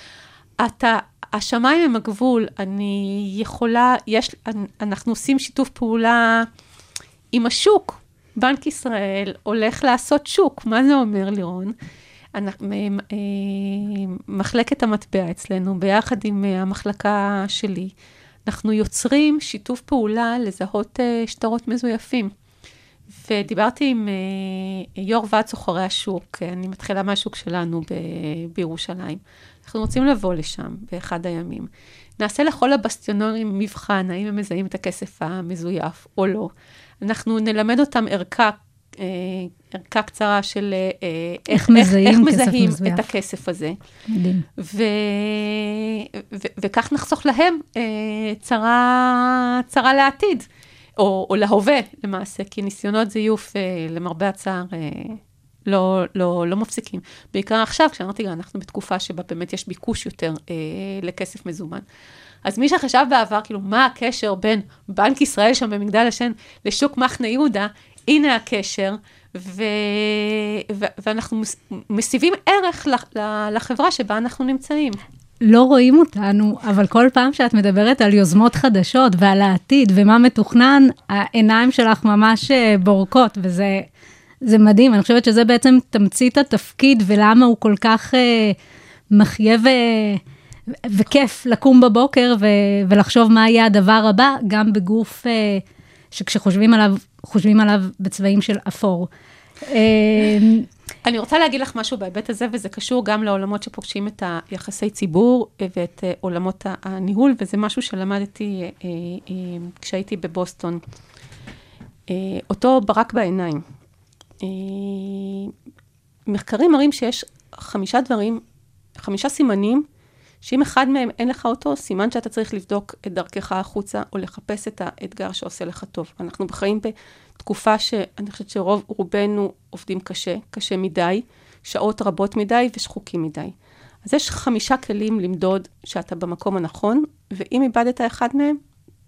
אתה, השמיים הם הגבול, אני יכולה, יש, אנחנו עושים שיתוף פעולה עם השוק. בנק ישראל הולך לעשות שוק, מה זה אומר לירון? אנחנו, אה, מחלקת המטבע אצלנו, ביחד עם אה, המחלקה שלי, אנחנו יוצרים שיתוף פעולה לזהות אה, שטרות מזויפים. ודיברתי עם אה, יו"ר ועד סוחרי השוק, אה, אני מתחילה מהשוק שלנו ב- בירושלים. אנחנו רוצים לבוא לשם באחד הימים. נעשה לכל הבסטיונרים מבחן, האם הם מזהים את הכסף המזויף או לא. אנחנו נלמד אותם ערכה, אה, ערכה קצרה של אה, איך מזהים איך כסף מזהים מזויף. את הכסף הזה. מדהים. ו... ו... וכך נחסוך להם אה, צרה, צרה לעתיד, או, או להווה למעשה, כי ניסיונות זיוף, אה, למרבה הצער, אה, לא, לא, לא מפסיקים. בעיקר עכשיו, כשאמרתי, אנחנו בתקופה שבה באמת יש ביקוש יותר אה, לכסף מזומן. אז מי שחשב בעבר, כאילו, מה הקשר בין בנק ישראל שם במגדל השן לשוק מחנה יהודה, הנה הקשר, ו... ו... ואנחנו מס... מסיבים ערך. לחברה שבה אנחנו נמצאים. לא רואים אותנו, אבל כל פעם שאת מדברת על יוזמות חדשות ועל העתיד ומה מתוכנן, העיניים שלך ממש אה, בורקות, וזה זה מדהים. אני חושבת שזה בעצם תמצית התפקיד ולמה הוא כל כך אה, מחיה ו... וכיף לקום בבוקר ו... ולחשוב מה יהיה הדבר הבא, גם בגוף אה, שכשחושבים עליו, חושבים עליו בצבעים של אפור. אה, אני רוצה להגיד לך משהו בהיבט הזה, וזה קשור גם לעולמות שפוגשים את היחסי ציבור ואת אה, עולמות הניהול, וזה משהו שלמדתי אה, אה, כשהייתי בבוסטון. אותו ברק בעיניים. מחקרים מראים שיש חמישה דברים, חמישה סימנים, שאם אחד מהם אין לך אותו, סימן שאתה צריך לבדוק את דרכך החוצה, או לחפש את האתגר שעושה לך טוב. אנחנו חיים בתקופה שאני חושבת שרוב רובנו עובדים קשה, קשה מדי, שעות רבות מדי ושחוקים מדי. אז יש חמישה כלים למדוד שאתה במקום הנכון, ואם איבדת אחד מהם,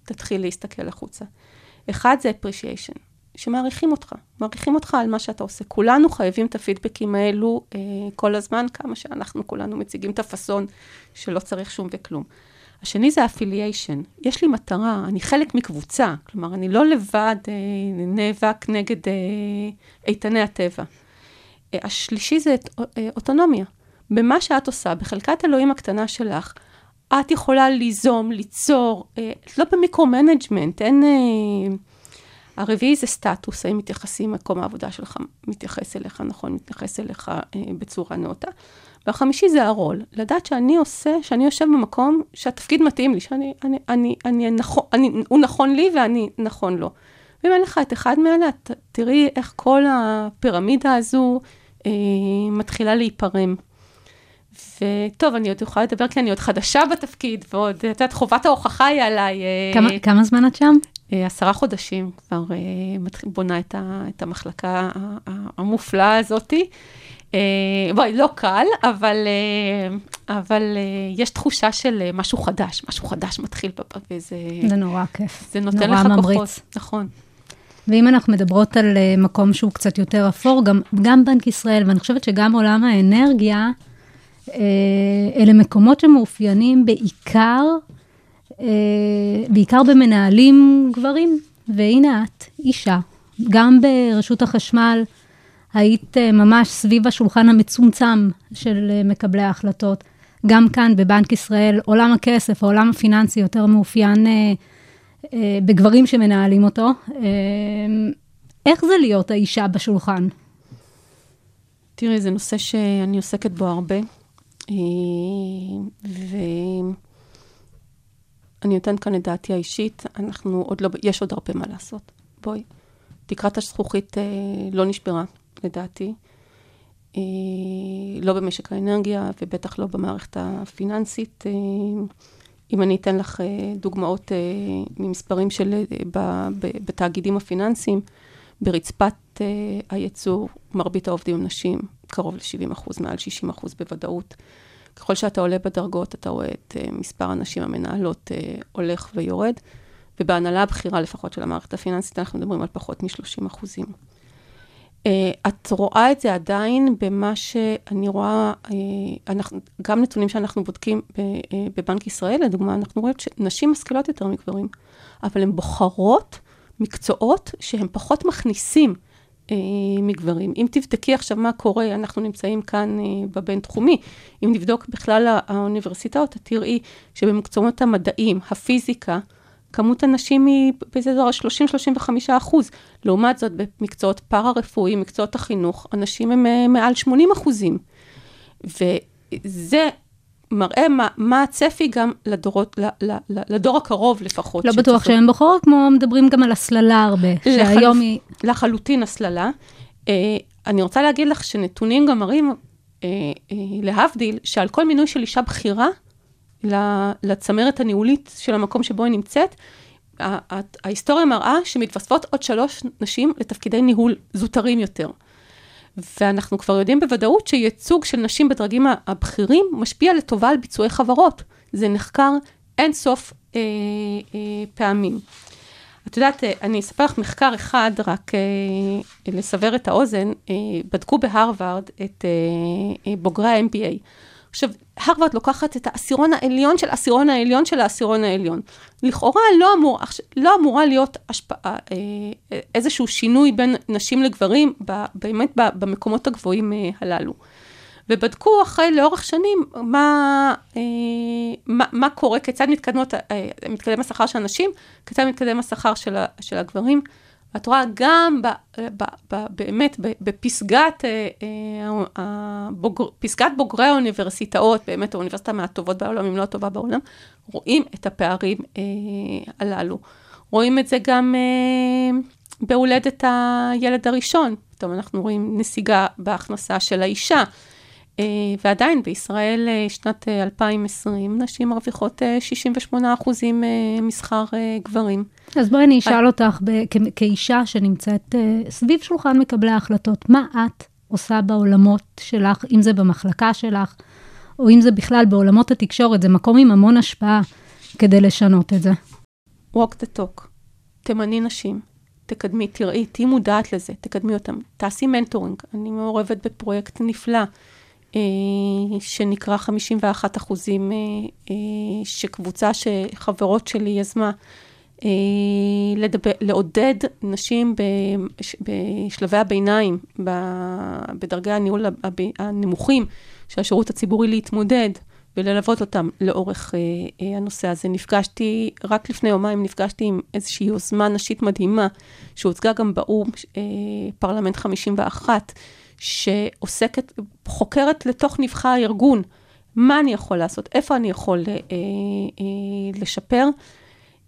תתחיל להסתכל החוצה. אחד זה appreciation, שמעריכים אותך, מעריכים אותך על מה שאתה עושה. כולנו חייבים את הפידבקים האלו אה, כל הזמן, כמה שאנחנו כולנו מציגים את הפאסון שלא צריך שום וכלום. השני זה affiliation. יש לי מטרה, אני חלק מקבוצה, כלומר, אני לא לבד אה, נאבק נגד אה, איתני הטבע. אה, השלישי זה אה, אוטונומיה. במה שאת עושה, בחלקת אלוהים הקטנה שלך, את יכולה ליזום, ליצור, אה, לא ב micro-management, אין... אה, הרביעי זה סטטוס, האם מתייחסים, מקום העבודה שלך מתייחס אליך נכון, מתייחס אליך אה, בצורה נאותה. והחמישי זה הרול, לדעת שאני עושה, שאני יושב במקום שהתפקיד מתאים לי, שאני, אני, אני, אני נכון, אני, הוא נכון לי ואני נכון לו. ואם אין לך את אחד מאלה, תראי איך כל הפירמידה הזו אה, מתחילה להיפרם. וטוב, אני עוד יכולה לדבר כי אני עוד חדשה בתפקיד, ועוד, את יודעת, חובת ההוכחה היא עליי. אה, כמה, כמה זמן את שם? אה, עשרה חודשים כבר אה, בונה את, ה, את המחלקה המופלאה הזאתי. אה, בואי, לא קל, אבל, אה, אבל אה, יש תחושה של אה, משהו חדש, משהו חדש מתחיל, וזה זה נורא כיף. זה נותן לך ממריץ. כוחות. נכון. ואם אנחנו מדברות על אה, מקום שהוא קצת יותר אפור, גם, גם בנק ישראל, ואני חושבת שגם עולם האנרגיה, אה, אלה מקומות שמאופיינים בעיקר, אה, בעיקר במנהלים גברים. והנה את, אישה, גם ברשות החשמל, היית אה, ממש סביב השולחן המצומצם של אה, מקבלי ההחלטות. גם כאן בבנק ישראל, עולם הכסף, העולם הפיננסי יותר מאופיין אה, אה, בגברים שמנהלים אותו. אה, איך זה להיות האישה בשולחן? תראי, זה נושא שאני עוסקת בו הרבה, אה, ואני נותנת כאן את דעתי האישית, אנחנו עוד לא, יש עוד הרבה מה לעשות. בואי, תקרת הזכוכית אה, לא נשברה, לדעתי. אה, לא במשק האנרגיה ובטח לא במערכת הפיננסית. אה, אם אני אתן לך אה, דוגמאות אה, ממספרים של, אה, ב- ב- בתאגידים הפיננסיים, ברצפת אה, הייצור, מרבית העובדים הם נשים, קרוב ל-70 אחוז, מעל 60 אחוז בוודאות. ככל שאתה עולה בדרגות, אתה רואה את אה, מספר הנשים המנהלות אה, הולך ויורד, ובהנהלה הבכירה לפחות של המערכת הפיננסית, אנחנו מדברים על פחות מ-30 אחוזים. אה, את רואה את זה עדיין במה שאני רואה, אה, אנחנו, גם נתונים שאנחנו בודקים ב- אה, בבנק ישראל, לדוגמה, אנחנו רואים שנשים משכילות יותר מגברים, אבל הן בוחרות מקצועות שהם פחות מכניסים מגברים. אם תבדקי עכשיו מה קורה, אנחנו נמצאים כאן אה, בבינתחומי, אם נבדוק בכלל הא- האוניברסיטאות, תראי שבמקצועות המדעים, הפיזיקה, כמות הנשים היא באזור ה-30-35 אחוז. לעומת זאת, במקצועות פארה-רפואיים, מקצועות החינוך, הנשים הם אה, מעל 80 אחוזים. וזה מראה מה, מה הצפי גם לדורות, ל, ל, ל, לדור הקרוב לפחות. לא בטוח שהן בוחרות, כמו מדברים גם על הסללה הרבה, שהיום לחלופ- היא... לחלוטין הסללה. אה, אני רוצה להגיד לך שנתונים גם מראים, אה, אה, להבדיל, שעל כל מינוי של אישה בכירה לצמרת הניהולית של המקום שבו היא נמצאת, ההיסטוריה מראה שמתווספות עוד שלוש נשים לתפקידי ניהול זוטרים יותר. ואנחנו כבר יודעים בוודאות שייצוג של נשים בדרגים הבכירים משפיע לטובה על ביצועי חברות. זה נחקר אין סוף אה, אה, פעמים. את יודעת, אה, אני אספר לך מחקר אחד, רק אה, לסבר את האוזן, אה, בדקו בהרווארד את אה, אה, בוגרי ה-MBA. עכשיו, הרווארד לוקחת את העשירון העליון של העשירון העליון של העשירון העליון. לכאורה לא, אמור, לא אמורה להיות השפעה, אה, איזשהו שינוי בין נשים לגברים, באמת במקומות הגבוהים אה, הללו. ובדקו אחרי, לאורך שנים, מה, אה, מה, מה קורה, כיצד מתקדמות, אה, מתקדם השכר של הנשים, כיצד מתקדם השכר של, של הגברים. ואת רואה גם ב, ב, ב, באמת בפסגת אה, אה, הבוגר, פסגת בוגרי האוניברסיטאות, באמת האוניברסיטה מהטובות בעולם, אם לא הטובה בעולם, רואים את הפערים אה, הללו. רואים את זה גם אה, בהולדת הילד הראשון. פתאום אנחנו רואים נסיגה בהכנסה של האישה. אה, ועדיין בישראל, אה, שנת אה, 2020, נשים מרוויחות אה, 68 אחוזים אה, משכר אה, גברים. אז בואי אני אשאל אותך, כאישה שנמצאת אה, סביב שולחן מקבלי ההחלטות, מה את עושה בעולמות שלך, אם זה במחלקה שלך, או אם זה בכלל בעולמות התקשורת, זה מקום עם המון השפעה כדי לשנות את זה. walk the talk, תמני נשים, תקדמי, תראי, תהיי מודעת לזה, תקדמי אותם, תעשי מנטורינג. אני מעורבת בפרויקט נפלא, אה, שנקרא 51 אחוזים, אה, אה, שקבוצה שחברות שלי יזמה, אה, לדבר, לעודד נשים בש, בשלבי הביניים, בדרגי הניהול הנמוכים של השירות הציבורי להתמודד. וללוות אותם לאורך אה, אה, הנושא הזה. נפגשתי, רק לפני יומיים נפגשתי עם איזושהי יוזמה נשית מדהימה, שהוצגה גם באו"ם, אה, פרלמנט 51, שעוסקת, חוקרת לתוך נבחר הארגון, מה אני יכול לעשות, איפה אני יכול אה, אה, לשפר.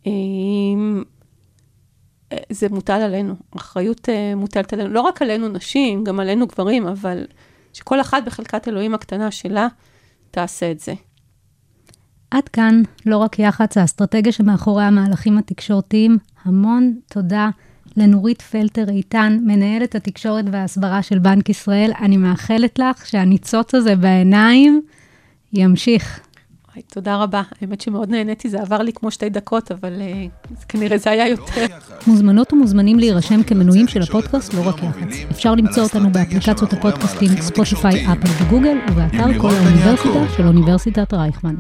אה, זה מוטל עלינו, האחריות אה, מוטלת עלינו, לא רק עלינו נשים, גם עלינו גברים, אבל שכל אחת בחלקת אלוהים הקטנה שלה, תעשה את זה. עד כאן, לא רק יח"צ, האסטרטגיה שמאחורי המהלכים התקשורתיים. המון תודה לנורית פלטר איתן, מנהלת התקשורת וההסברה של בנק ישראל. אני מאחלת לך שהניצוץ הזה בעיניים ימשיך. וואי, תודה רבה. האמת שמאוד נהניתי, זה עבר לי כמו שתי דקות, אבל uh, כנראה זה היה יותר. מוזמנות ומוזמנים להירשם כמנויים של הפודקאסט לא רק יח"צ. אפשר למצוא אותנו באפליקציות הפודקאסטים ספוטיפיי, אפל וגוגל, ובאתר כל האוניברסיטה של אוניברסיטת רייכמן.